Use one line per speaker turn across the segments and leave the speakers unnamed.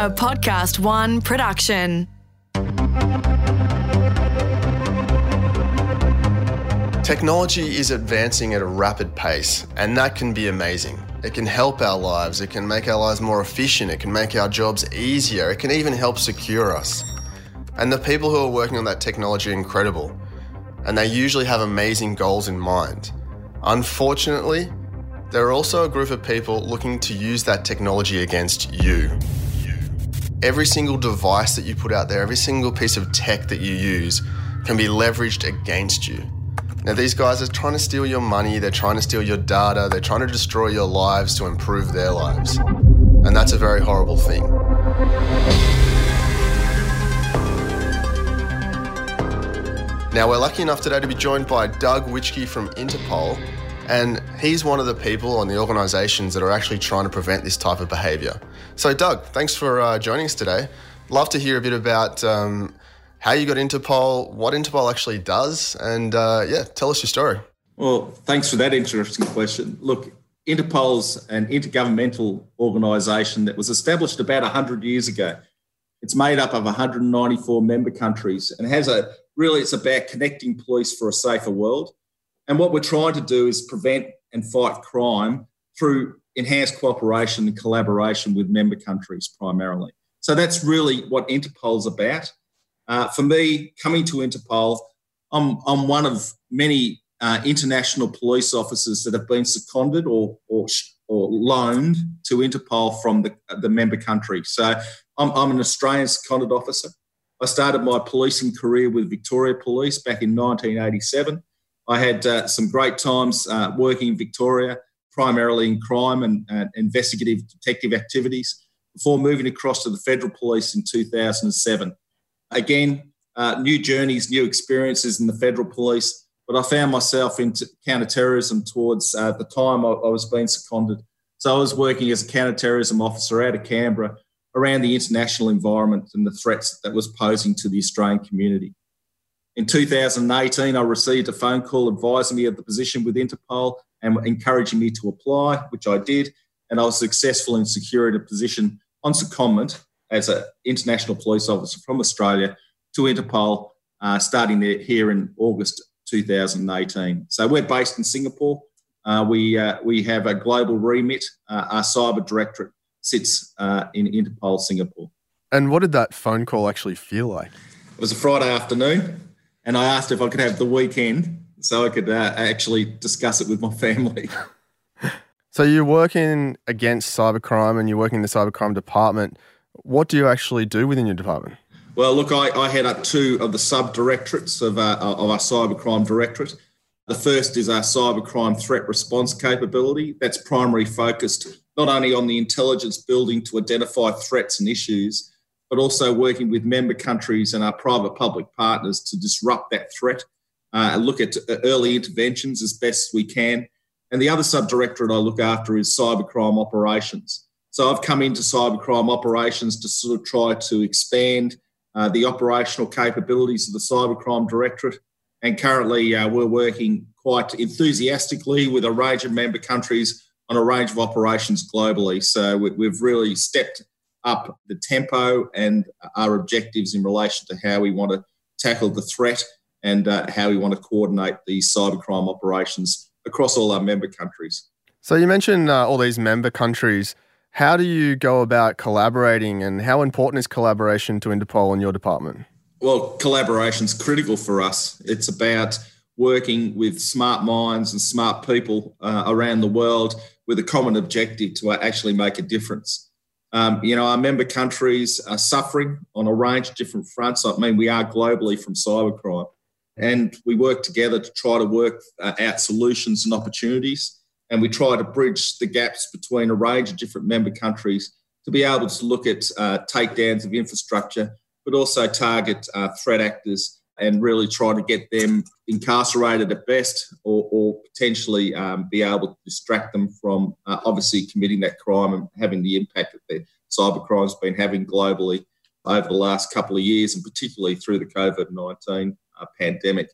a Podcast One production.
Technology is advancing at a rapid pace, and that can be amazing. It can help our lives, it can make our lives more efficient, it can make our jobs easier, it can even help secure us. And the people who are working on that technology are incredible, and they usually have amazing goals in mind. Unfortunately, there are also a group of people looking to use that technology against you. Every single device that you put out there, every single piece of tech that you use can be leveraged against you. Now, these guys are trying to steal your money, they're trying to steal your data, they're trying to destroy your lives to improve their lives. And that's a very horrible thing. Now, we're lucky enough today to be joined by Doug Witschi from Interpol, and he's one of the people and the organisations that are actually trying to prevent this type of behaviour. So, Doug, thanks for uh, joining us today. Love to hear a bit about um, how you got Interpol, what Interpol actually does, and uh, yeah, tell us your story.
Well, thanks for that interesting question. Look, Interpol's an intergovernmental organisation that was established about 100 years ago. It's made up of 194 member countries and has a really it's about connecting police for a safer world. And what we're trying to do is prevent and fight crime through enhanced cooperation and collaboration with member countries primarily. So that's really what Interpol's about. Uh, for me, coming to Interpol, I'm, I'm one of many uh, international police officers that have been seconded or, or, or loaned to Interpol from the, the member country. So I'm, I'm an Australian seconded officer. I started my policing career with Victoria Police back in 1987. I had uh, some great times uh, working in Victoria, primarily in crime and uh, investigative detective activities, before moving across to the Federal Police in 2007. Again, uh, new journeys, new experiences in the federal police. But I found myself into counterterrorism towards uh, the time I, I, was being seconded. So I was working as a counterterrorism officer out of Canberra around the international environment and the threats that was posing to the Australian community. In 2018, I received a phone call advising me of the position with Interpol and encouraging me to apply, which I did. And I was successful in securing a position on secondment as an international police officer from Australia to Interpol, uh, starting there here in August 2018. So we're based in Singapore. Uh, we uh, we have a global remit. Uh, our cyber directorate sits uh, in Interpol Singapore.
And what did that phone call actually feel like?
It was a Friday afternoon, and I asked if I could have the weekend so I could uh, actually discuss it with my family.
so you're working against cybercrime, and you're working in the cybercrime department. What do you actually do within your department?
Well, look, I, I head up two of the sub directorates of, uh, of our cybercrime directorate. The first is our cybercrime threat response capability. That's primarily focused not only on the intelligence building to identify threats and issues, but also working with member countries and our private public partners to disrupt that threat uh, and look at early interventions as best we can. And the other subdirectorate I look after is cybercrime operations. So I've come into cybercrime operations to sort of try to expand uh, the operational capabilities of the cybercrime directorate. And currently, uh, we're working quite enthusiastically with a range of member countries on a range of operations globally. So we, have really stepped up the tempo and our objectives in relation to how we want to tackle the threat and uh, how we want to coordinate these cybercrime operations across all our member countries.
So you mentioned uh, all these member countries. How do you go about collaborating and how important is collaboration to Interpol in your department?
Well, collaboration is critical for us. It's about working with smart minds and smart people uh, around the world with a common objective to actually make a difference. Um, you know, our member countries are suffering on a range of different fronts. I mean, we are globally from cybercrime, and we work together to try to work uh, out solutions and opportunities and we try to bridge the gaps between a range of different member countries to be able to look at uh, takedowns of infrastructure, but also target uh, threat actors and really try to get them incarcerated at best or, or potentially um, be able to distract them from uh, obviously committing that crime and having the impact that their cybercrime has been having globally over the last couple of years and particularly through the COVID 19 uh, pandemic.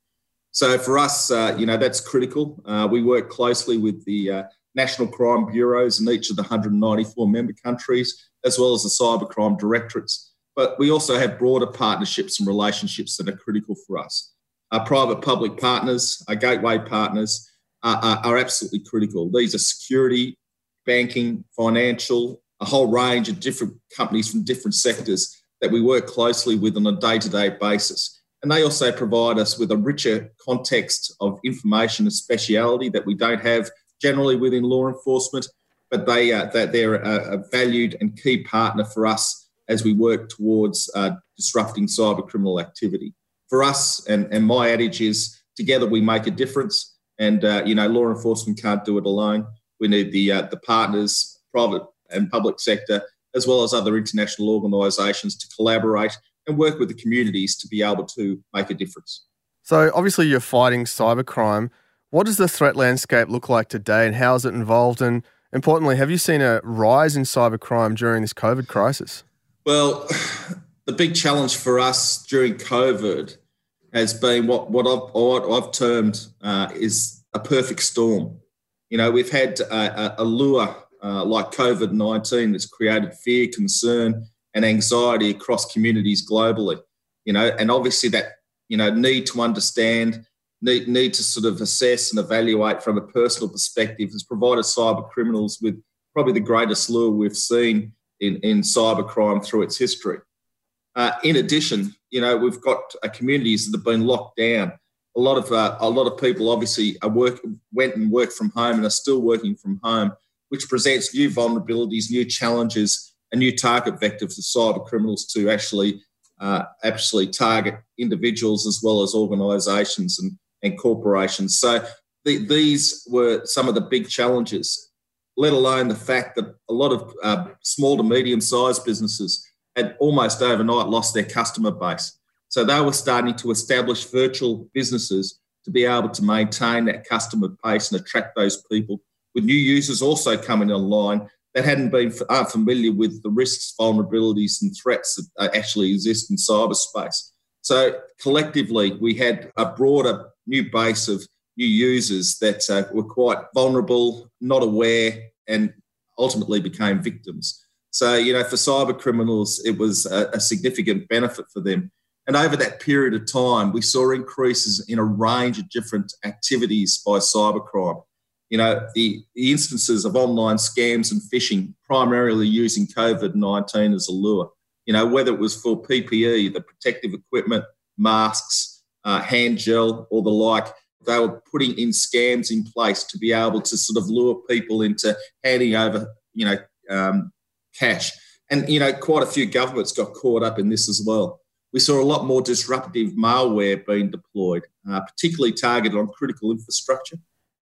So for us, uh, you know, that's critical. Uh, we work closely with the uh, national crime bureaus in each of the 194 member countries, as well as the cybercrime directorates. But we also have broader partnerships and relationships that are critical for us. Our private public partners, our gateway partners are, are, are absolutely critical. These are security, banking, financial, a whole range of different companies from different sectors that we work closely with on a day to day basis. And they also provide us with a richer context of information and speciality that we don't have generally within law enforcement, but they, uh, that they're a, a, valued and key partner for us as we work towards uh, disrupting cyber criminal activity. For us, and, and my adage is together we make a difference. And, uh, you know, law enforcement can't do it alone. We need the, uh, the partners, private and public sector, as well as other international organisations to collaborate and work with the communities to be able to make a difference.
So, obviously, you're fighting cybercrime. What does the threat landscape look like today and how is it involved? And importantly, have you seen a rise in cybercrime during this COVID crisis?
Well, the big challenge for us during COVID has been what, what, I've, what I've termed uh, is a perfect storm. You know, we've had a, a lure uh, like COVID 19 that's created fear, concern, and anxiety across communities globally. You know, and obviously that you know need to understand, need need to sort of assess and evaluate from a personal perspective has provided cyber criminals with probably the greatest lure we've seen in in cybercrime through its history. Uh, in addition, you know we've got uh, communities that have been locked down. A lot of uh, a lot of people obviously are work went and worked from home and are still working from home, which presents new vulnerabilities, new challenges a new target vector for cyber criminals to actually uh, actually target individuals as well as organisations and, and corporations. So the, these were some of the big challenges, let alone the fact that a lot of uh, small to medium sized businesses had almost overnight lost their customer base. So they were starting to establish virtual businesses to be able to maintain that customer base and attract those people, with new users also coming online that hadn't been aren't familiar with the risks, vulnerabilities, and threats that actually exist in cyberspace. So collectively, we had a broader new base of new users that uh, were quite vulnerable, not aware, and ultimately became victims. So, you know, for cyber criminals, it was a, a significant benefit for them. And over that period of time, we saw increases in a range of different activities by cybercrime you know, the, the instances of online scams and phishing primarily using COVID 19 as a lure. You know, whether it was for PPE, the protective equipment, masks, uh, hand gel, or the like, they were putting in scams in place to be able to sort of lure people into handing over, you know, um, cash. And, you know, quite a few governments got caught up in this as well. We saw a lot more disruptive malware being deployed, uh, particularly targeted on critical infrastructure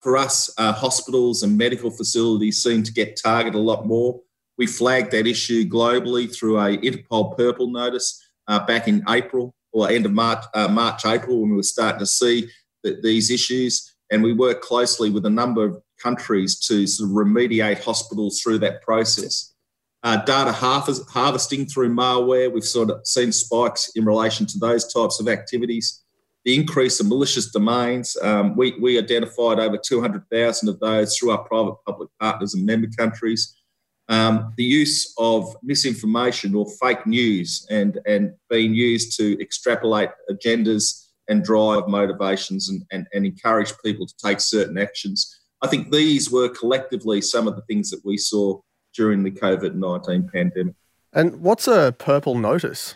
for us, uh, hospitals and medical facilities seem to get targeted a lot more. We flagged that issue globally through a Interpol Purple notice uh, back in April or end of March, uh, March, April, when we were starting to see the, these issues. And we work closely with a number of countries to sort of remediate hospitals through that process. Uh, data harvesting through malware, we've sort of seen spikes in relation to those types of activities the increase of malicious domains. Um, we, we identified over 200,000 of those through our private public partners and member countries. Um, the use of misinformation or fake news and, and being used to extrapolate agendas and drive motivations and, and, and encourage people to take certain actions. I think these were collectively some of the things that we saw during the COVID 19 pandemic.
And what's a purple notice?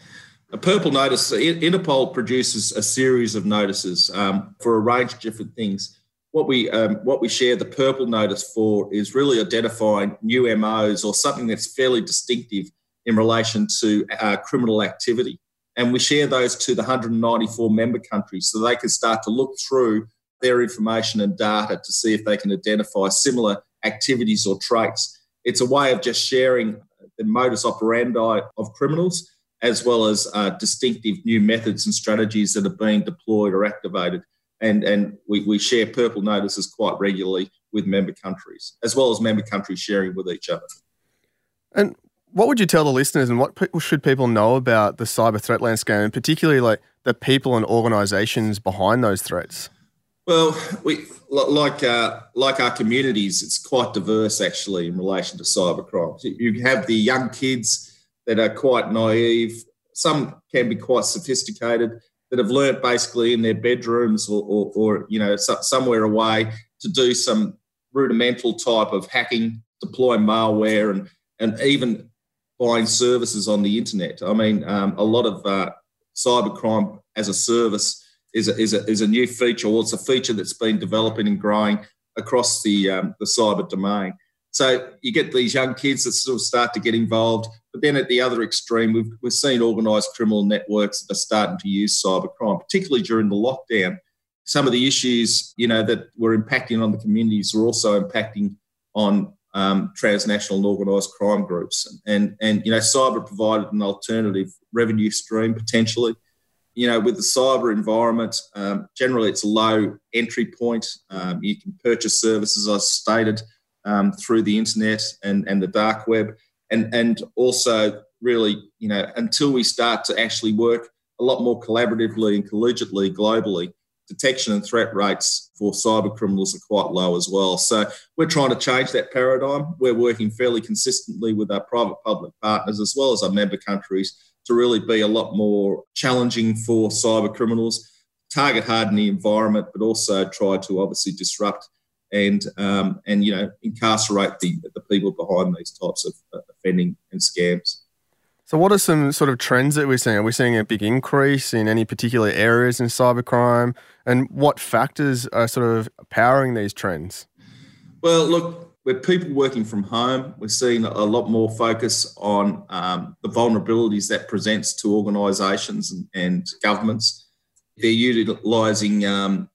A purple notice, Interpol produces a series of notices um, for a range of different things. What we, um, what we share the purple notice for is really identifying new MOs or something that's fairly distinctive in relation to uh, criminal activity. And we share those to the 194 member countries so they can start to look through their information and data to see if they can identify similar activities or traits. It's a way of just sharing the modus operandi of criminals as well as uh, distinctive new methods and strategies that are being deployed or activated. And, and we, we share purple notices quite regularly with member countries, as well as member countries sharing with each other.
And what would you tell the listeners, and what should people know about the cyber threat landscape, and particularly like the people and organisations behind those threats?
Well, we like uh, like our communities, it's quite diverse actually in relation to cybercrime. You have the young kids that are quite naive. Some can be quite sophisticated that have learnt basically in their bedrooms or, or, or you know so, somewhere away to do some rudimental type of hacking, deploy malware, and and even buying services on the internet. I mean, um, a lot of uh, cybercrime as a service is a, is, a, is a new feature, or it's a feature that's been developing and growing across the, um, the cyber domain. So you get these young kids that sort of start to get involved. But then at the other extreme, we've, we've seen organised criminal networks that are starting to use cybercrime, particularly during the lockdown. Some of the issues, you know, that were impacting on the communities were also impacting on um, transnational and organised crime groups. And, and, you know, cyber provided an alternative revenue stream potentially. You know, with the cyber environment, um, generally it's a low entry point. Um, you can purchase services, as stated, um, through the internet and, and the dark web. And, and also, really, you know, until we start to actually work a lot more collaboratively and collegiately globally, detection and threat rates for cyber criminals are quite low as well. So we're trying to change that paradigm. We're working fairly consistently with our private public partners as well as our member countries to really be a lot more challenging for cyber criminals, target harden the environment, but also try to obviously disrupt and um, and you know incarcerate the the people behind these types of offending and scams.
So, what are some sort of trends that we're seeing? Are we seeing a big increase in any particular areas in cybercrime? And what factors are sort of powering these trends?
Well, look, with people working from home, we're seeing a lot more focus on um, the vulnerabilities that presents to organisations and, and, governments. They're utilising um,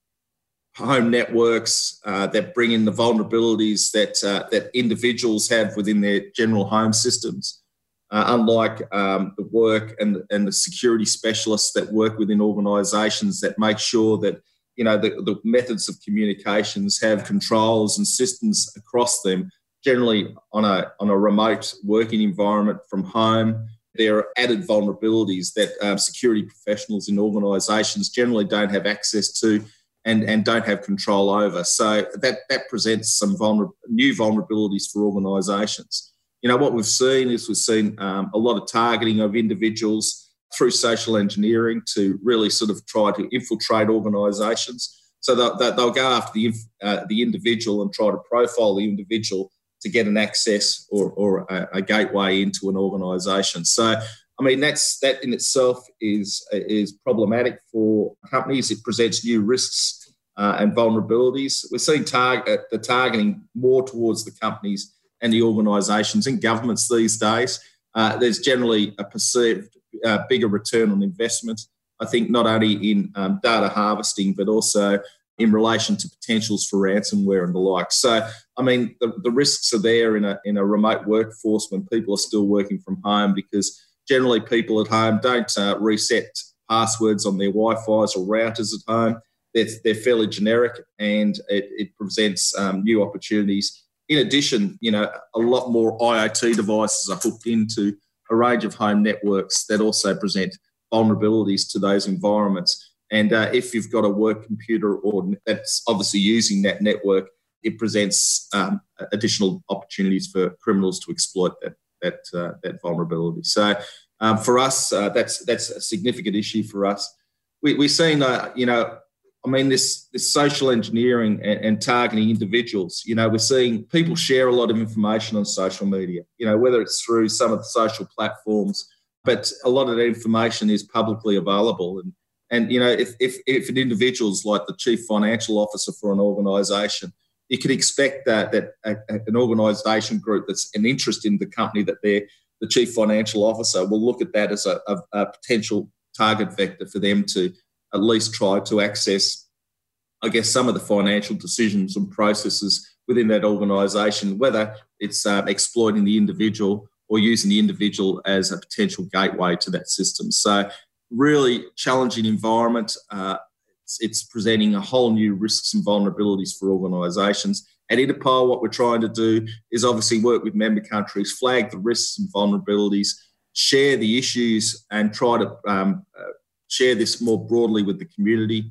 home networks uh, that bring in the vulnerabilities that uh, that individuals have within their general home systems uh, unlike um, the work and, and the security specialists that work within organisations that make sure that you know the, the methods of communications have controls and systems across them generally on a on a remote working environment from home there are added vulnerabilities that um, security professionals in organisations generally don't have access to and, and don't have control over. So that, that presents some vulner- new vulnerabilities for organisations you know, what we've seen is we've seen um, a lot of targeting of individuals through social engineering to really sort of try to infiltrate organisations. So they'll, they'll go after the, uh, the individual and try to profile the individual to get an access or, or a, a gateway into an organisation. So, I mean, that's that in itself is is problematic for companies. It presents new risks uh, and vulnerabilities. We're seeing target the targeting more towards the companies and the organisations and governments these days, uh, there's generally a perceived uh, bigger return on investment. I think not only in um, data harvesting, but also in relation to potentials for ransomware and the like. So, I mean, the, the risks are there in a, in a remote workforce when people are still working from home because generally people at home don't uh, reset passwords on their Wi-Fi's or routers at home. They're, they're fairly generic and it, it presents um, new opportunities in addition, you know, a lot more IoT devices are hooked into a range of home networks that also present vulnerabilities to those environments. And uh, if you've got a work computer or that's obviously using that network, it presents um, additional opportunities for criminals to exploit that that uh, that vulnerability. So um, for us, uh, that's that's a significant issue for us. We, we're seeing, uh, you know, I mean, this, this social engineering and, and, targeting individuals, you know, we're seeing people share a lot of information on social media, you know, whether it's through some of the social platforms, but a lot of that information is publicly available. And, and you know, if, if, if an individual's like the chief financial officer for an organisation, you could expect that, that a, an organisation group that's an interest in the company that they're the chief financial officer will look at that as a, a, a potential target vector for them to at least try to access, I guess, some of the financial decisions and processes within that organisation, whether it's um, exploiting the individual or using the individual as a potential gateway to that system. So, really challenging environment. Uh, it's, it's, presenting a whole new risks and vulnerabilities for organisations. At Interpol, what we're trying to do is obviously work with member countries, flag the risks and vulnerabilities, share the issues, and try to um, uh, share this more broadly with the community.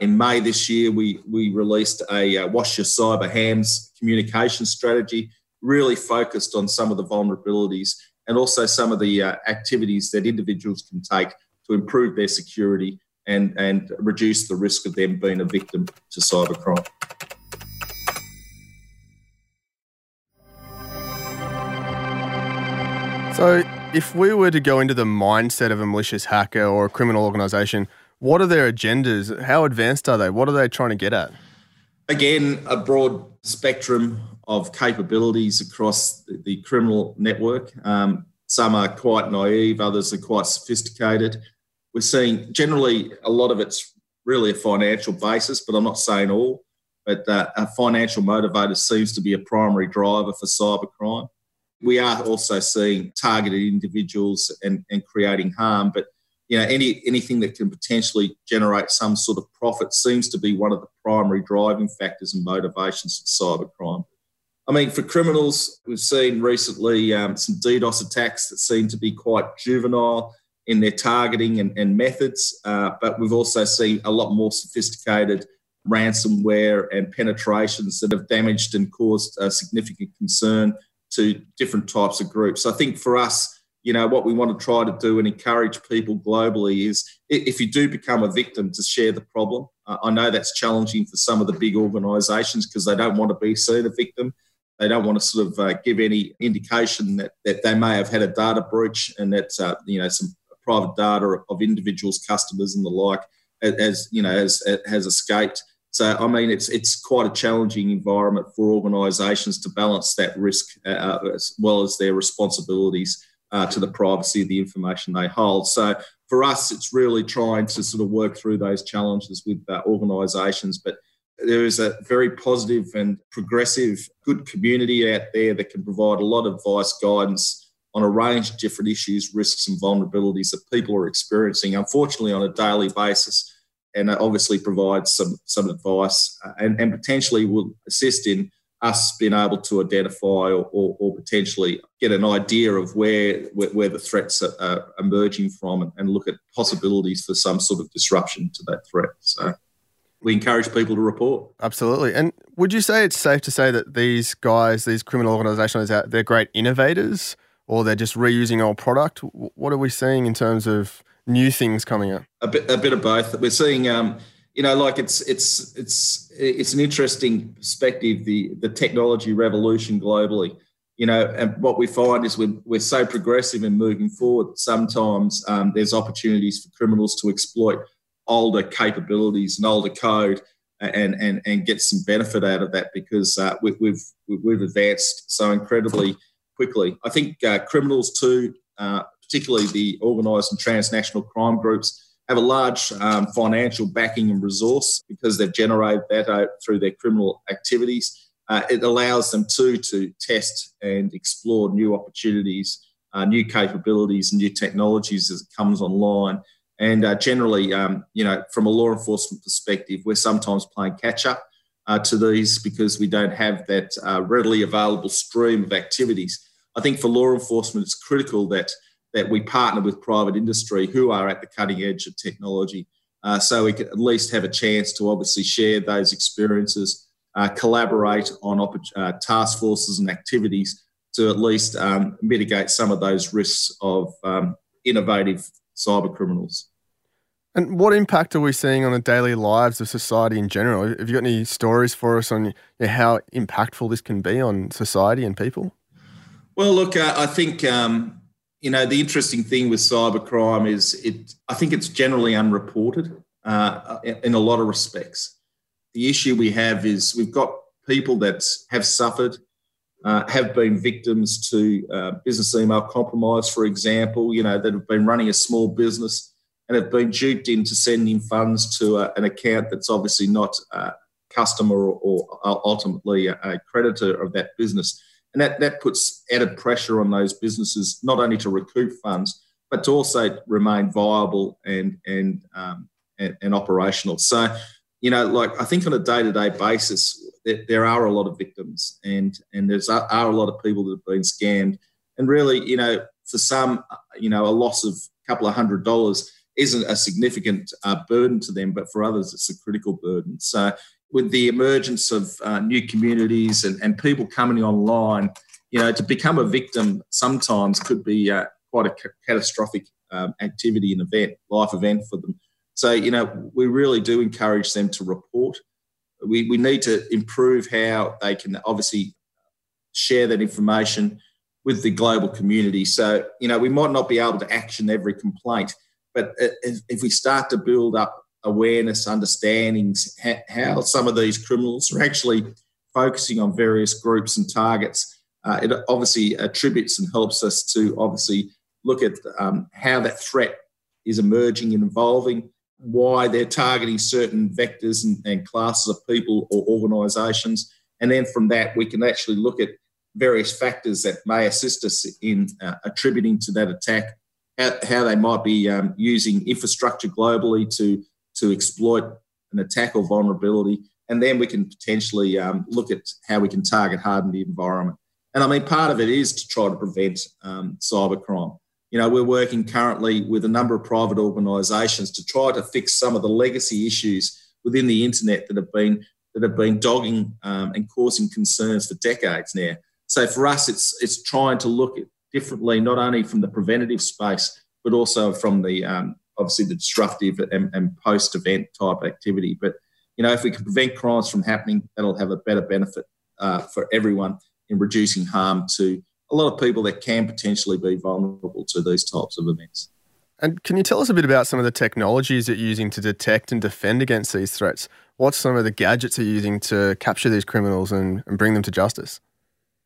In May this year, we, we released a uh, Wash Your Cyber Hands communication strategy, really focused on some of the vulnerabilities and also some of the uh, activities that individuals can take to improve their security and, and reduce the risk of them being a victim to cybercrime.
So, if we were to go into the mindset of a malicious hacker or a criminal organisation, what are their agendas? How advanced are they? What are they trying to get at?
Again, a broad spectrum of capabilities across the, the criminal network. Um, some are quite naive, others are quite sophisticated. We're seeing generally a lot of it's really a financial basis, but I'm not saying all. But uh, a financial motivator seems to be a primary driver for cybercrime. We are also seeing targeted individuals and, and creating harm, but you know any anything that can potentially generate some sort of profit seems to be one of the primary driving factors and motivations for cybercrime. I mean, for criminals, we've seen recently um, some DDoS attacks that seem to be quite juvenile in their targeting and, and methods, uh, but we've also seen a lot more sophisticated ransomware and penetrations that have damaged and caused a significant concern to different types of groups. I think for us, you know, what we want to try to do and encourage people globally is if you do become a victim to share the problem. Uh, I know that's challenging for some of the big organisations because they don't want to be seen a victim. They don't want to sort of uh, give any indication that, that they may have had a data breach and that uh, you know some private data of individuals, customers, and the like, as you know, has has escaped. So I mean, it's it's quite a challenging environment for organisations to balance that risk uh, uh, as well as their responsibilities uh, to the privacy of the information they hold. So for us, it's really trying to sort of work through those challenges with uh, organisations, but there is a very positive and progressive, good community out there that can provide a lot of advice, guidance on a range of different issues, risks, and vulnerabilities that people are experiencing, unfortunately, on a daily basis. And obviously provides some, some advice uh, and, and potentially will assist in us being able to identify or, or, or potentially get an idea of where, where, where the threats are, are emerging from and, and, look at possibilities for some sort of disruption to that threat. So we encourage people to report.
Absolutely. And would you say it's safe to say that these guys, these criminal organisations, they're great innovators, or they're just reusing old product? What are we seeing in terms of new things coming out?
A bit, a bit of both. We're seeing, um, you know, like it's it's it's it's an interesting perspective. The the technology revolution globally. You know, and what we find is we're, we're so progressive and moving forward. Sometimes um, there's opportunities for criminals to exploit older capabilities and older code and, and, and get some benefit out of that because uh, we, we've, we've advanced so incredibly quickly. I think uh, criminals too, uh, particularly the organised and transnational crime groups, have a large um, financial backing and resource because they've generated that out through their criminal activities. Uh, it allows them too to test and explore new opportunities, uh, new capabilities, and new technologies as it comes online. And uh, generally, um, you know, from a law enforcement perspective, we're sometimes playing catch up uh, to these because we don't have that uh, readily available stream of activities. I think for law enforcement, it's critical that that we partner with private industry who are at the cutting edge of technology, uh, so we can at least have a chance to obviously share those experiences, uh, collaborate on uh, task forces and activities to at least um, mitigate some of those risks of um, innovative cyber criminals.
And what impact are we seeing on the daily lives of society in general? Have you got any stories for us on how impactful this can be on society and people?
Well, look, uh, I think um, you know the interesting thing with cybercrime is it. I think it's generally unreported uh, in a lot of respects. The issue we have is we've got people that have suffered uh, have been victims to uh, business email compromise, for example, you know, that have been running a small business and have been duped into sending funds to a, an account that's obviously not a customer or, or ultimately a, a, creditor of that business. And that, that puts added pressure on those businesses, not only to recoup funds, but to also remain viable and, and, um, and, and operational. So, you know, like I think on a day to day basis, there are a lot of victims and and there's are a lot of people that have been scammed and really you know for some you know a loss of a couple of hundred dollars isn't a significant uh, burden to them, but for others, it's a critical burden. So, with the emergence of uh, new communities and, and people coming online, you know, to become a victim sometimes could be uh, quite a catastrophic um, activity and event, life event for them. So, you know, we really do encourage them to report. We, we need to improve how they can obviously share that information with the global community. So, you know, we might not be able to action every complaint, but if we start to build up awareness, understandings, how some of these criminals are actually focusing on various groups and targets, uh, it obviously attributes and helps us to obviously look at um, how that threat is emerging and evolving, why they're targeting certain vectors and, and classes of people or organisations. And then from that, we can actually look at various factors that may assist us in uh, attributing to that attack, how, how they might be um, using infrastructure globally to, to exploit an attack or vulnerability. And then we can potentially um, look at how we can target harden the environment. And I mean, part of it is to try to prevent um, cybercrime. You know, we're working currently with a number of private organisations to try to fix some of the legacy issues within the internet that have been that have been dogging um, and causing concerns for decades now. So for us, it's it's trying to look at differently, not only from the preventative space, but also from the um, obviously the disruptive and, and post-event type activity. But you know, if we can prevent crimes from happening, that'll have a better benefit uh, for everyone in reducing harm to a lot of people that can potentially be vulnerable to these types of events.
And can you tell us a bit about some of the technologies that you're using to detect and defend against these threats? What's some of the gadgets you're using to capture these criminals and, and bring them to justice?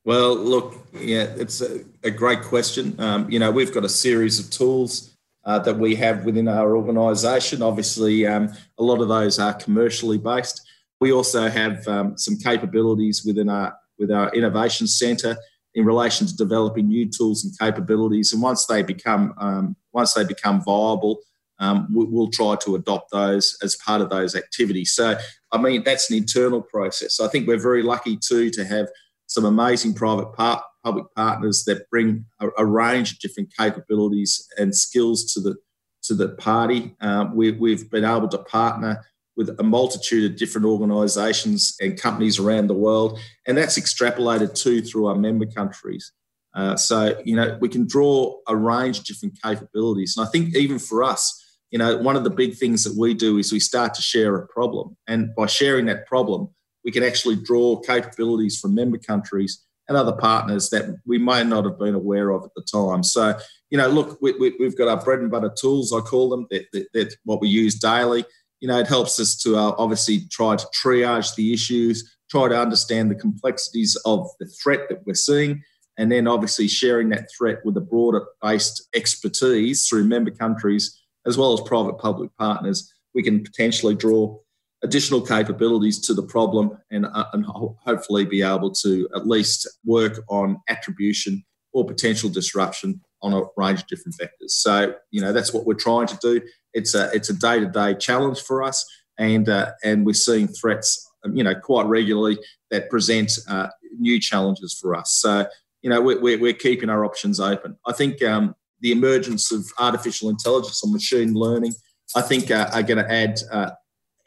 Well, look, yeah, it's a, a great question. Um, you know, we've got a series of tools uh, that we have within our organisation. Obviously, um, a lot of those are commercially based. We also have um, some capabilities within our with our innovation centre in relation to developing new tools and capabilities. And once they become um, once they become viable, um, we, will try to adopt those as part of those activities. So, I mean, that's an internal process. I think we're very lucky too to have some amazing private part, public partners that bring a, a, range of different capabilities and skills to the to the party. Um, we, we've been able to partner with a multitude of different organisations and companies around the world, and that's extrapolated too through our member countries. Uh, so you know we can draw a range of different capabilities, and I think even for us, you know, one of the big things that we do is we start to share a problem, and by sharing that problem, we can actually draw capabilities from member countries and other partners that we may not have been aware of at the time. So, you know, look, we, have we, got our bread and butter tools, I call them, that, that, that's what we use daily. You know, it helps us to uh, obviously try to triage the issues, try to understand the complexities of the threat that we're seeing, and then obviously sharing that threat with a broader based expertise through member countries as well as private public partners. We can potentially draw additional capabilities to the problem and, uh, and hopefully be able to at least work on attribution or potential disruption on a range of different vectors. So, you know, that's what we're trying to do. It's a it's a day to day challenge for us, and uh, and we're seeing threats, um, you know, quite regularly that present uh, new challenges for us. So, you know, we're, we're keeping our options open. I think um, the emergence of artificial intelligence and machine learning, I think, uh, are going to add uh,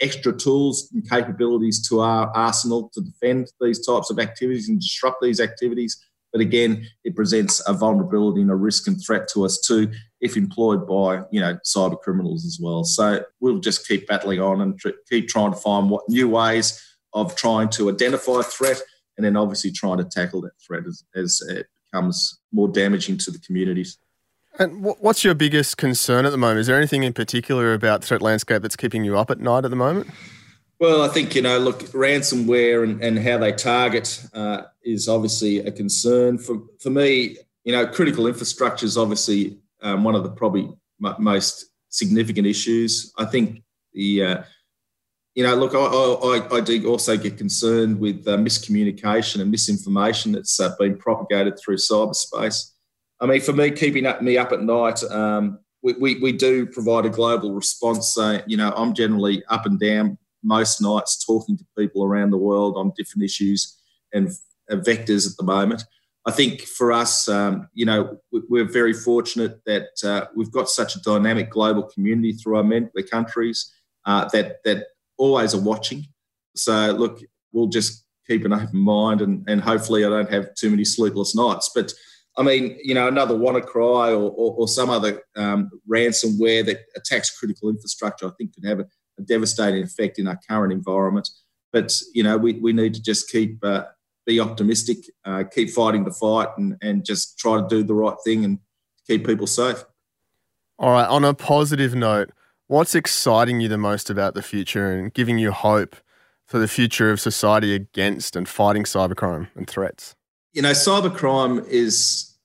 extra tools and capabilities to our arsenal to defend these types of activities and disrupt these activities. But again, it presents a vulnerability and a risk and threat to us too, if employed by you know cyber criminals as well. So we'll just keep battling on and tr- keep trying to find what new ways of trying to identify a threat, and then obviously trying to tackle that threat as, as it becomes more damaging to the communities.
And what's your biggest concern at the moment? Is there anything in particular about threat landscape that's keeping you up at night at the moment?
Well, I think, you know, look, ransomware and, and how they target uh, is obviously a concern. For, for me, you know, critical infrastructure is obviously um, one of the probably m- most significant issues. I think the, uh, you know, look, I, I, I, do also get concerned with uh, miscommunication and misinformation that's uh, been propagated through cyberspace. I mean, for me, keeping up, me up at night, um, we, we, we, do provide a global response. So, you know, I'm generally up and down most nights talking to people around the world on different issues and vectors at the moment. I think for us, um, you know, we're very fortunate that uh, we've got such a dynamic global community through our member countries uh, that that always are watching. So look, we'll just keep an open mind, and, and hopefully, I don't have too many sleepless nights. But I mean, you know, another WannaCry or, or, or some other um, ransomware that attacks critical infrastructure, I think could have a, a, devastating effect in our current environment. But you know, we, we need to just keep uh, be optimistic, uh, keep fighting the fight, and and just try to do the right thing and keep people safe.
All right. On a positive note, what's exciting you the most about the future and giving you hope for the future of society against and fighting cybercrime and threats?
You know, cybercrime is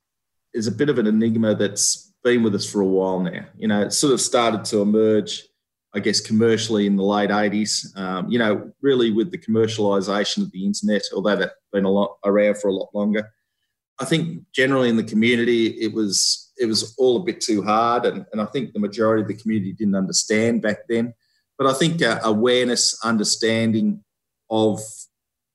is a bit of an enigma that's been with us for a while now. You know, it sort of started to emerge I guess, commercially in the late 80s. Um, you know, really with the commercialisation of the internet, although that's been a lot around for a lot longer. I think generally in the community, it was it was all a bit too hard, and, and I think the majority of the community didn't understand back then. But I think uh, awareness, understanding of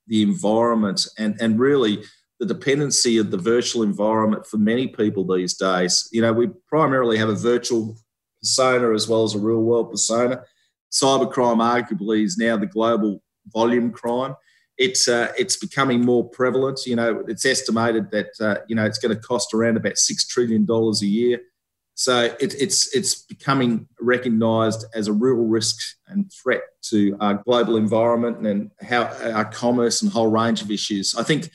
the environment, and and really the dependency of the virtual environment for many people these days. You know, we primarily have a virtual persona as well as a real world persona. Cybercrime arguably is now the global volume crime. It's uh, it's becoming more prevalent. You know, it's estimated that uh, you know it's going to cost around about six trillion dollars a year. So it, it's it's becoming recognised as a real risk and threat to our global environment and how our commerce and whole range of issues. I think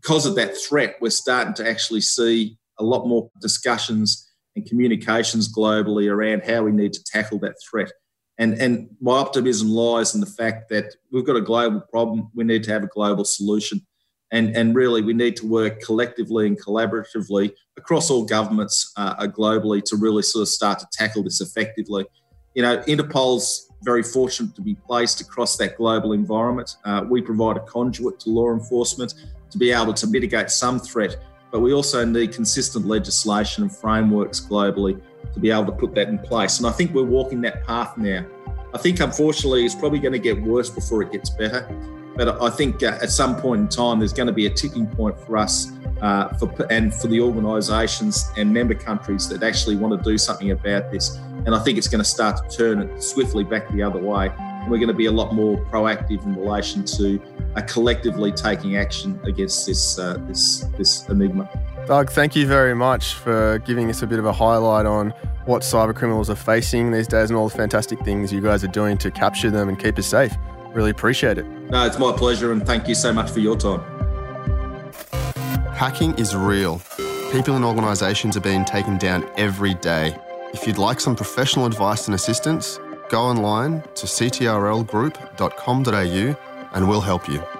because of that threat, we're starting to actually see a lot more discussions and communications globally around how we need to tackle that threat. And, and my optimism lies in the fact that we've got a global problem. We need to have a global solution. And, and really, we need to work collectively and collaboratively across all governments uh, globally to really sort of start to tackle this effectively. You know, Interpol's very fortunate to be placed across that global environment. Uh, we provide a conduit to law enforcement to be able to mitigate some threat but we also need consistent legislation and frameworks globally to be able to put that in place. And I think we're walking that path now. I think, unfortunately, it's probably going to get worse before it gets better. But I think uh, at some point in time, there's going to be a tipping point for us uh, for, and for the organisations and member countries that actually want to do something about this. And I think it's going to start to turn swiftly back the other way. And we're going to be a lot more proactive in relation to are collectively taking action against this uh, this this enigma.
Doug, thank you very much for giving us a bit of a highlight on what cyber criminals are facing these days and all the fantastic things you guys are doing to capture them and keep us safe. Really appreciate it.
No, it's my pleasure, and thank you so much for your time.
Hacking is real. People and organisations are being taken down every day. If you'd like some professional advice and assistance, go online to ctrlgroup.com.au and we'll help you.